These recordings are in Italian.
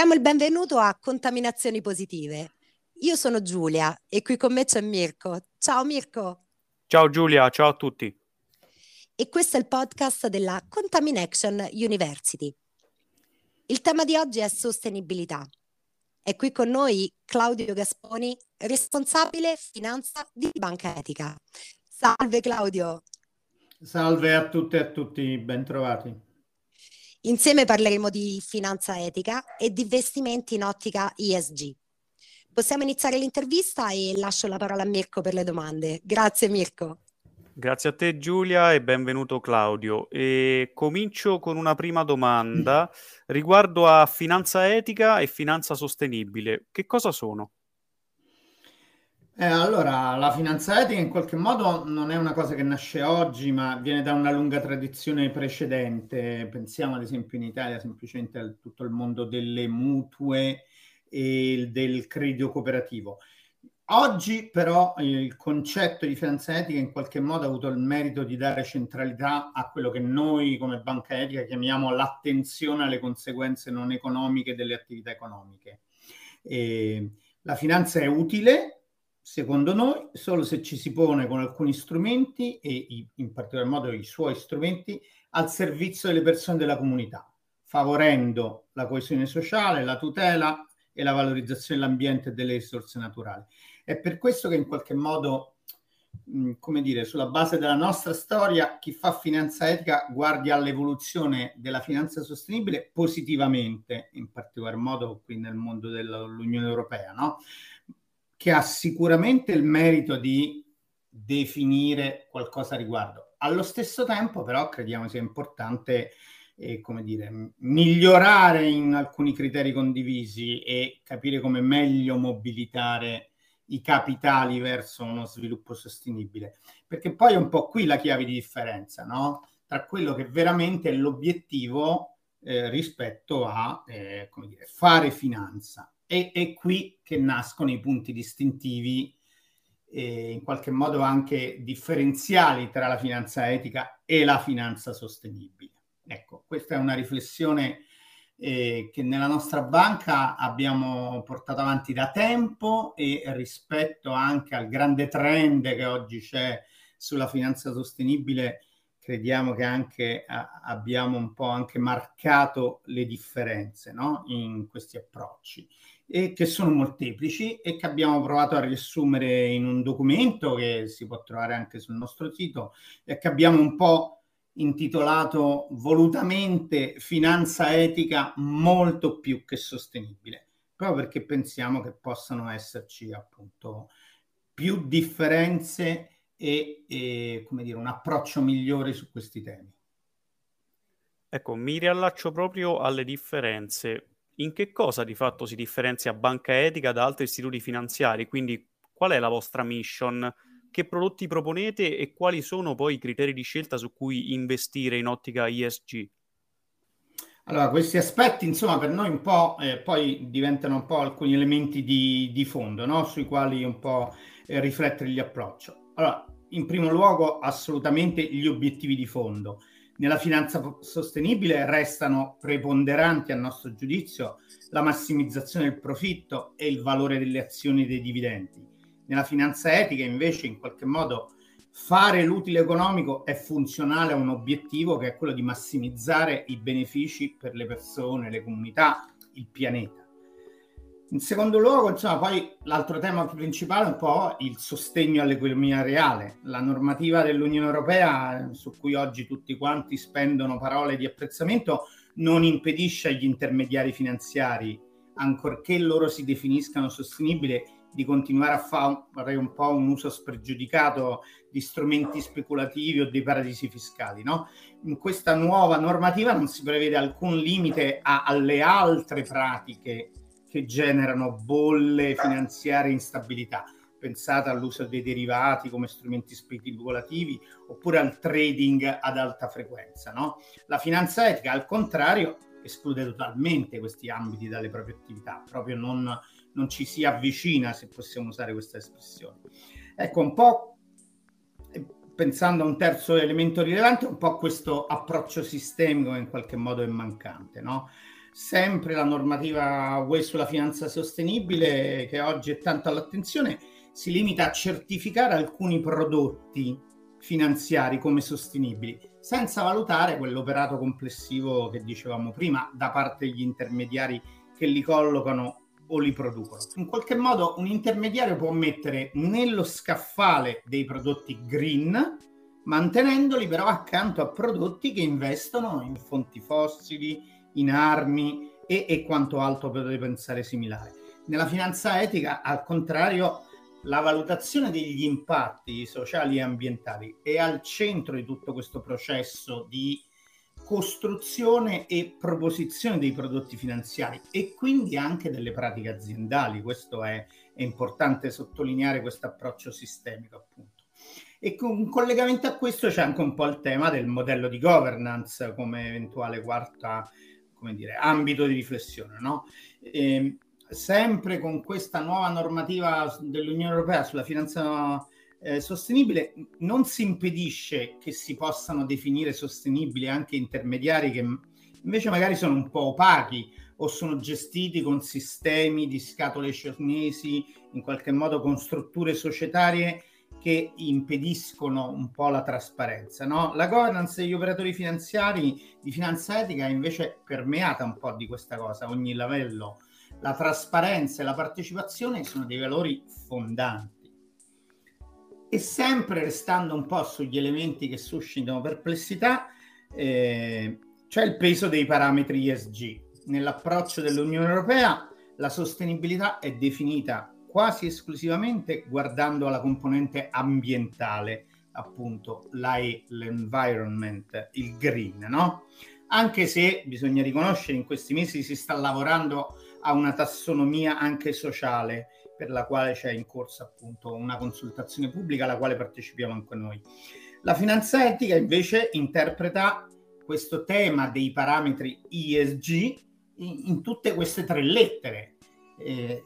Diamo il benvenuto a Contaminazioni Positive. Io sono Giulia e qui con me c'è Mirko. Ciao Mirko. Ciao Giulia, ciao a tutti. E questo è il podcast della Contamination University. Il tema di oggi è sostenibilità. È qui con noi Claudio Gasponi, responsabile finanza di Banca Etica. Salve Claudio. Salve a tutte e a tutti, bentrovati. Insieme parleremo di finanza etica e di investimenti in ottica ESG. Possiamo iniziare l'intervista e lascio la parola a Mirko per le domande. Grazie Mirko. Grazie a te Giulia e benvenuto Claudio. E comincio con una prima domanda riguardo a finanza etica e finanza sostenibile. Che cosa sono? Eh, allora, la finanza etica in qualche modo non è una cosa che nasce oggi, ma viene da una lunga tradizione precedente. Pensiamo ad esempio in Italia semplicemente a tutto il mondo delle mutue e del credito cooperativo. Oggi però il concetto di finanza etica in qualche modo ha avuto il merito di dare centralità a quello che noi come banca etica chiamiamo l'attenzione alle conseguenze non economiche delle attività economiche. E la finanza è utile, secondo noi, solo se ci si pone con alcuni strumenti e in particolar modo i suoi strumenti al servizio delle persone della comunità, favorendo la coesione sociale, la tutela e la valorizzazione dell'ambiente e delle risorse naturali. È per questo che in qualche modo, come dire, sulla base della nostra storia, chi fa finanza etica guardi all'evoluzione della finanza sostenibile positivamente, in particolar modo qui nel mondo dell'Unione Europea, no? Che ha sicuramente il merito di definire qualcosa a riguardo. Allo stesso tempo, però, crediamo sia importante, eh, come dire, migliorare in alcuni criteri condivisi e capire come meglio mobilitare i capitali verso uno sviluppo sostenibile. Perché poi è un po' qui la chiave di differenza, no? Tra quello che veramente è l'obiettivo eh, rispetto a, eh, dire, fare finanza e è qui che nascono i punti distintivi e in qualche modo anche differenziali tra la finanza etica e la finanza sostenibile. Ecco, questa è una riflessione eh, che nella nostra banca abbiamo portato avanti da tempo e rispetto anche al grande trend che oggi c'è sulla finanza sostenibile, crediamo che anche a, abbiamo un po' anche marcato le differenze no? in questi approcci e che sono molteplici e che abbiamo provato a riassumere in un documento che si può trovare anche sul nostro sito e che abbiamo un po' intitolato volutamente finanza etica molto più che sostenibile, proprio perché pensiamo che possano esserci appunto più differenze e, e come dire, un approccio migliore su questi temi. Ecco, mi riallaccio proprio alle differenze in che cosa di fatto si differenzia Banca Etica da altri istituti finanziari? Quindi qual è la vostra mission? Che prodotti proponete e quali sono poi i criteri di scelta su cui investire in ottica ESG? Allora, questi aspetti, insomma, per noi un po' eh, poi diventano un po' alcuni elementi di, di fondo, no? sui quali un po' eh, riflettere gli approccio. Allora, in primo luogo, assolutamente gli obiettivi di fondo. Nella finanza sostenibile restano preponderanti a nostro giudizio la massimizzazione del profitto e il valore delle azioni dei dividendi. Nella finanza etica invece in qualche modo fare l'utile economico è funzionale a un obiettivo che è quello di massimizzare i benefici per le persone, le comunità, il pianeta. In secondo luogo, insomma, poi l'altro tema principale è un po' il sostegno all'economia reale. La normativa dell'Unione Europea, su cui oggi tutti quanti spendono parole di apprezzamento, non impedisce agli intermediari finanziari, ancorché loro si definiscano sostenibili, di continuare a fare un po' un uso spregiudicato di strumenti speculativi o dei paradisi fiscali. No? In questa nuova normativa non si prevede alcun limite a, alle altre pratiche che generano bolle finanziarie e instabilità. Pensate all'uso dei derivati come strumenti speculativi oppure al trading ad alta frequenza. No? La finanza etica, al contrario, esclude totalmente questi ambiti dalle proprie attività, proprio non, non ci si avvicina, se possiamo usare questa espressione. Ecco, un po' pensando a un terzo elemento rilevante, un po' questo approccio sistemico che in qualche modo è mancante, no? Sempre la normativa UE sulla finanza sostenibile, che oggi è tanto all'attenzione, si limita a certificare alcuni prodotti finanziari come sostenibili, senza valutare quell'operato complessivo che dicevamo prima da parte degli intermediari che li collocano o li producono. In qualche modo un intermediario può mettere nello scaffale dei prodotti green, mantenendoli però accanto a prodotti che investono in fonti fossili, in armi e, e quanto altro potete pensare similare. Nella finanza etica, al contrario, la valutazione degli impatti sociali e ambientali è al centro di tutto questo processo di costruzione e proposizione dei prodotti finanziari e quindi anche delle pratiche aziendali. Questo è, è importante sottolineare questo approccio sistemico, appunto. E con collegamento a questo c'è anche un po' il tema del modello di governance come eventuale quarta come dire, ambito di riflessione. No? E, ehm, sempre con questa nuova normativa dell'Unione Europea sulla finanza eh, sostenibile, non si impedisce che si possano definire sostenibili anche intermediari che invece magari sono un po' opachi o sono gestiti con sistemi di scatole cinesi, in qualche modo con strutture societarie che impediscono un po' la trasparenza. No? La governance degli operatori finanziari di finanza etica è invece permeata un po' di questa cosa, ogni livello. La trasparenza e la partecipazione sono dei valori fondanti. E sempre restando un po' sugli elementi che suscitano perplessità, eh, c'è il peso dei parametri ESG. Nell'approccio dell'Unione Europea la sostenibilità è definita quasi esclusivamente guardando alla componente ambientale, appunto l'environment, il green, no? Anche se bisogna riconoscere in questi mesi si sta lavorando a una tassonomia anche sociale per la quale c'è in corso appunto una consultazione pubblica alla quale partecipiamo anche noi. La finanza etica invece interpreta questo tema dei parametri ESG in, in tutte queste tre lettere, eh,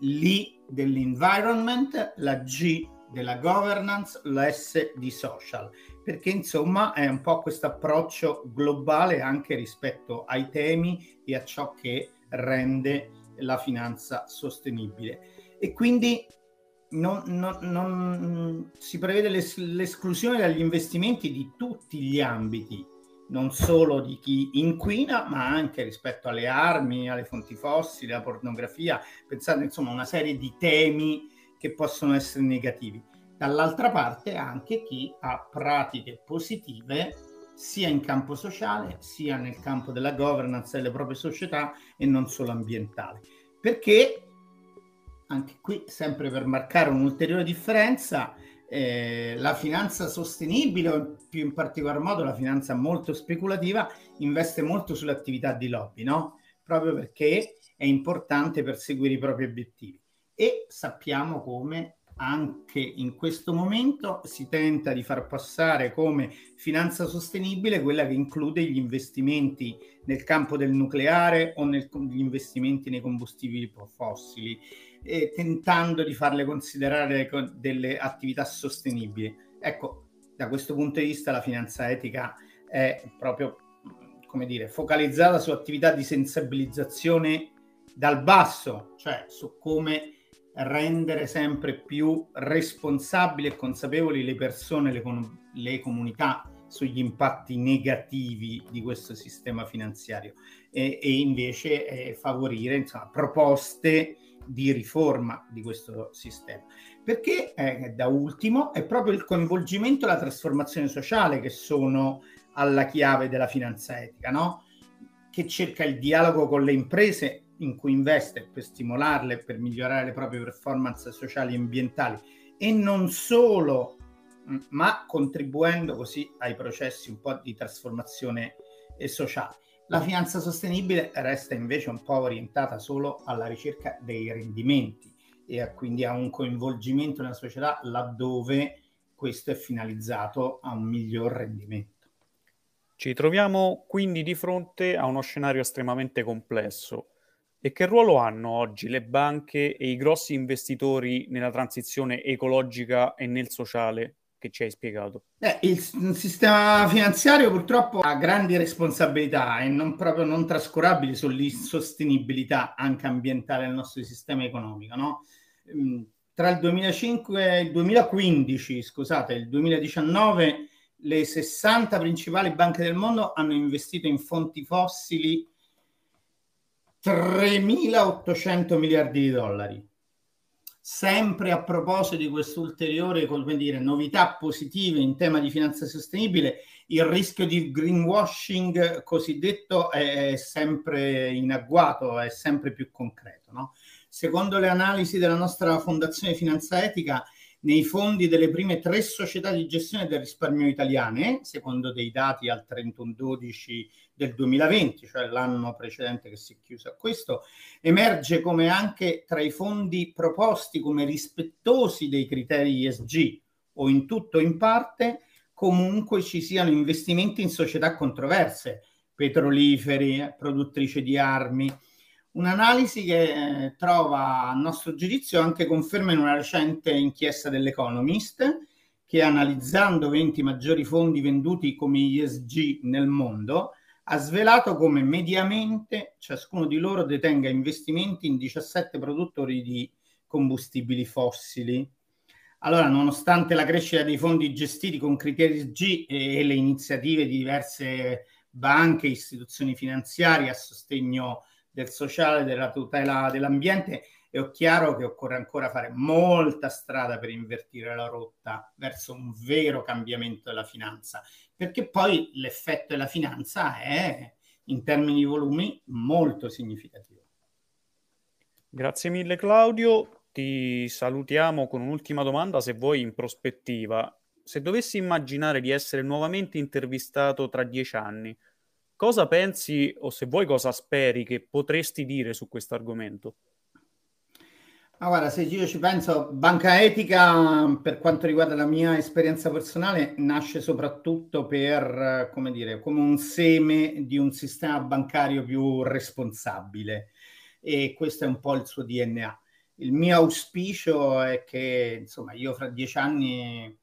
dell'environment, la G della governance, la S di social, perché insomma è un po' questo approccio globale anche rispetto ai temi e a ciò che rende la finanza sostenibile. E quindi non, non, non si prevede l'es- l'esclusione dagli investimenti di tutti gli ambiti non solo di chi inquina, ma anche rispetto alle armi, alle fonti fossili, alla pornografia, pensate insomma a una serie di temi che possono essere negativi. Dall'altra parte anche chi ha pratiche positive sia in campo sociale, sia nel campo della governance delle proprie società e non solo ambientale. Perché anche qui, sempre per marcare un'ulteriore differenza, eh, la finanza sostenibile, o più in particolar modo la finanza molto speculativa, investe molto sulle attività di lobby, no? Proprio perché è importante perseguire i propri obiettivi. E sappiamo come anche in questo momento si tenta di far passare come finanza sostenibile quella che include gli investimenti nel campo del nucleare o nel, gli investimenti nei combustibili fossili eh, tentando di farle considerare delle attività sostenibili. Ecco, da questo punto di vista la finanza etica è proprio, come dire, focalizzata su attività di sensibilizzazione dal basso, cioè su come rendere sempre più responsabili e consapevoli le persone, le, com- le comunità sugli impatti negativi di questo sistema finanziario e, e invece eh, favorire insomma, proposte di riforma di questo sistema. Perché eh, da ultimo è proprio il coinvolgimento e la trasformazione sociale che sono alla chiave della finanza etica, no? che cerca il dialogo con le imprese in cui investe per stimolarle, per migliorare le proprie performance sociali e ambientali e non solo, mm, ma contribuendo così ai processi un po' di trasformazione eh, sociale. La finanza sostenibile resta invece un po' orientata solo alla ricerca dei rendimenti e quindi a un coinvolgimento nella società laddove questo è finalizzato a un miglior rendimento. Ci troviamo quindi di fronte a uno scenario estremamente complesso. E che ruolo hanno oggi le banche e i grossi investitori nella transizione ecologica e nel sociale? Che ci hai spiegato. Eh, il, il, sistema finanziario purtroppo ha grandi responsabilità e non proprio non trascurabili sull'insostenibilità anche ambientale del nostro sistema economico. No? Mm, tra il 2005 e il 2015, scusate, il 2019, le 60 principali banche del mondo hanno investito in fonti fossili 3.800 miliardi di dollari sempre a proposito di quest'ulteriore come dire, novità positive in tema di finanza sostenibile, il rischio di greenwashing cosiddetto è sempre in agguato, è sempre più concreto. No? Secondo le analisi della nostra Fondazione Finanza Etica, nei fondi delle prime tre società di gestione del risparmio italiane, secondo dei dati al 31-12 del 2020, cioè l'anno precedente che si è chiuso a questo, emerge come anche tra i fondi proposti come rispettosi dei criteri ESG o in tutto o in parte, comunque ci siano investimenti in società controverse, petroliferi, produttrici di armi, Un'analisi che trova, a nostro giudizio, anche conferma in una recente inchiesta dell'Economist, che analizzando 20 maggiori fondi venduti come ESG nel mondo, ha svelato come mediamente ciascuno di loro detenga investimenti in 17 produttori di combustibili fossili. Allora, nonostante la crescita dei fondi gestiti con criteri ESG e le iniziative di diverse banche e istituzioni finanziarie a sostegno del sociale, della tutela dell'ambiente, è chiaro che occorre ancora fare molta strada per invertire la rotta verso un vero cambiamento della finanza, perché poi l'effetto della finanza è in termini di volumi molto significativo. Grazie mille Claudio, ti salutiamo con un'ultima domanda se vuoi in prospettiva. Se dovessi immaginare di essere nuovamente intervistato tra dieci anni, Cosa pensi o se vuoi cosa speri che potresti dire su questo argomento? Ma guarda, se io ci penso, banca etica, per quanto riguarda la mia esperienza personale, nasce soprattutto per, come dire, come un seme di un sistema bancario più responsabile e questo è un po' il suo DNA. Il mio auspicio è che, insomma, io fra dieci anni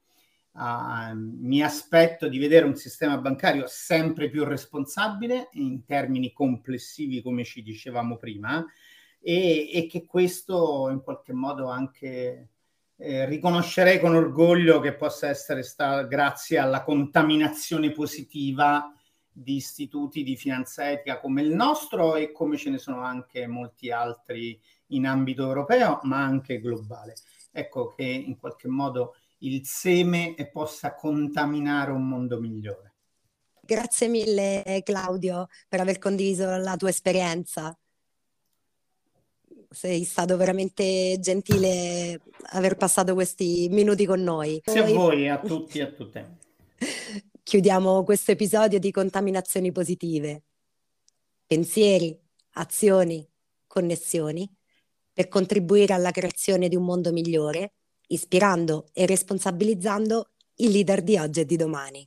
Uh, mi aspetto di vedere un sistema bancario sempre più responsabile in termini complessivi, come ci dicevamo prima, e, e che questo in qualche modo anche eh, riconoscerei con orgoglio che possa essere stato grazie alla contaminazione positiva di istituti di finanza etica come il nostro e come ce ne sono anche molti altri in ambito europeo, ma anche globale. Ecco che in qualche modo il seme e possa contaminare un mondo migliore. Grazie mille Claudio per aver condiviso la tua esperienza. Sei stato veramente gentile aver passato questi minuti con noi. Grazie a voi, a tutti e a tutte. Chiudiamo questo episodio di contaminazioni positive. Pensieri, azioni, connessioni per contribuire alla creazione di un mondo migliore ispirando e responsabilizzando i leader di oggi e di domani.